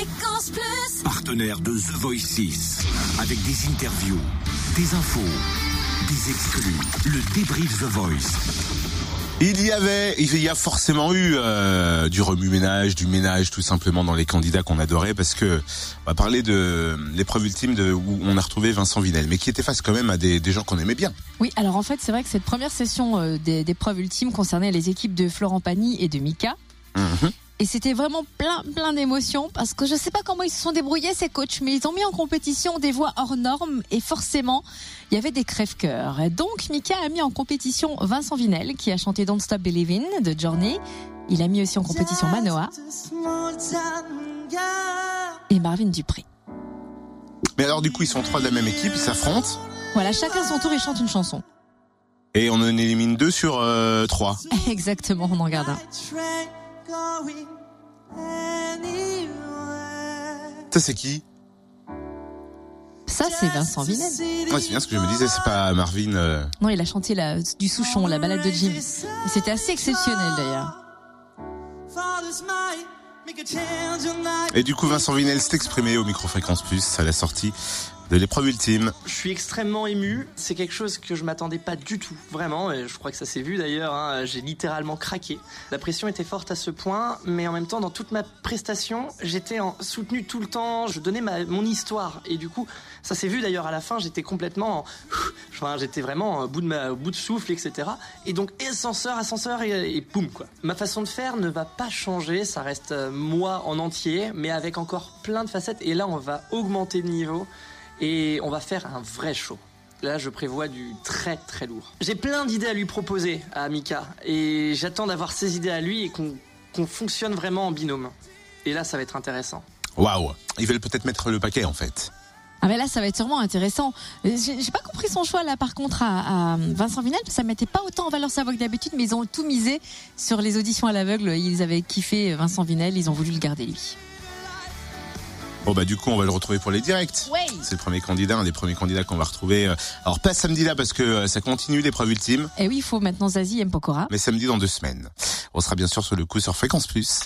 Fréquence Plus. Partenaire de The Voice 6. Avec des interviews, des infos, des exclus. Le débrief The Voice. Il y avait, il y a forcément eu euh, du remue-ménage, du ménage tout simplement dans les candidats qu'on adorait parce que on va parler de l'épreuve ultime de, où on a retrouvé Vincent Vinel, mais qui était face quand même à des, des gens qu'on aimait bien. Oui, alors en fait, c'est vrai que cette première session euh, preuves ultimes concernait les équipes de Florent Pagny et de Mika. Mhm. Et c'était vraiment plein, plein d'émotions parce que je sais pas comment ils se sont débrouillés ces coachs, mais ils ont mis en compétition des voix hors normes et forcément, il y avait des crève-cœurs. Et Donc, Mika a mis en compétition Vincent Vinel qui a chanté Don't Stop Believin' de Journey. Il a mis aussi en compétition Manoa et Marvin Dupré. Mais alors du coup ils sont trois de la même équipe, ils s'affrontent Voilà, chacun son tour, il chante une chanson. et on en élimine deux sur euh, trois. Exactement, on en garde un. Ça c'est qui? Ça, c'est Vincent Vinel. Moi c'est bien ce que je me disais, c'est pas Marvin. euh, Non, il a chanté la, du Souchon, la balade de Jim. Et c'était assez exceptionnel d'ailleurs. Et du coup Vincent Vinel s'est exprimé au microfréquence plus à la sortie de l'épreuve ultime. Je suis extrêmement ému. C'est quelque chose que je m'attendais pas du tout, vraiment. Et je crois que ça s'est vu d'ailleurs. hein. J'ai littéralement craqué. La pression était forte à ce point, mais en même temps, dans toute ma prestation, j'étais en soutenu tout le temps. Je donnais mon histoire, et du coup, ça s'est vu d'ailleurs à la fin. J'étais complètement, en- enfin, j'étais vraiment au bout de ma, au bout de souffle, etc. Et donc, ascenseur, ascenseur, et, et boum quoi. Ma façon de faire ne va pas changer. Ça reste euh, moi en entier, mais avec encore plein de facettes. Et là, on va augmenter de niveau et on va faire un vrai show. Là, je prévois du très très lourd. J'ai plein d'idées à lui proposer à Mika et j'attends d'avoir ces idées à lui et qu'on qu'on fonctionne vraiment en binôme. Et là, ça va être intéressant. Waouh Ils veulent peut-être mettre le paquet en fait. Ah mais là ça va être sûrement intéressant. J'ai j'ai pas compris son choix là par contre à, à Vincent Vinel, ça mettait pas autant en valeur sa voix que d'habitude, mais ils ont tout misé sur les auditions à l'aveugle. Ils avaient kiffé Vincent Vinel, ils ont voulu le garder lui. Bon bah du coup on va le retrouver pour les directs. Ouais. C'est le premier candidat, un des premiers candidats qu'on va retrouver. euh, Alors pas samedi là parce que euh, ça continue l'épreuve ultime, Et oui, il faut maintenant Zazie et Mpokora. mais samedi dans deux semaines. On sera bien sûr sur le coup sur Fréquence Plus.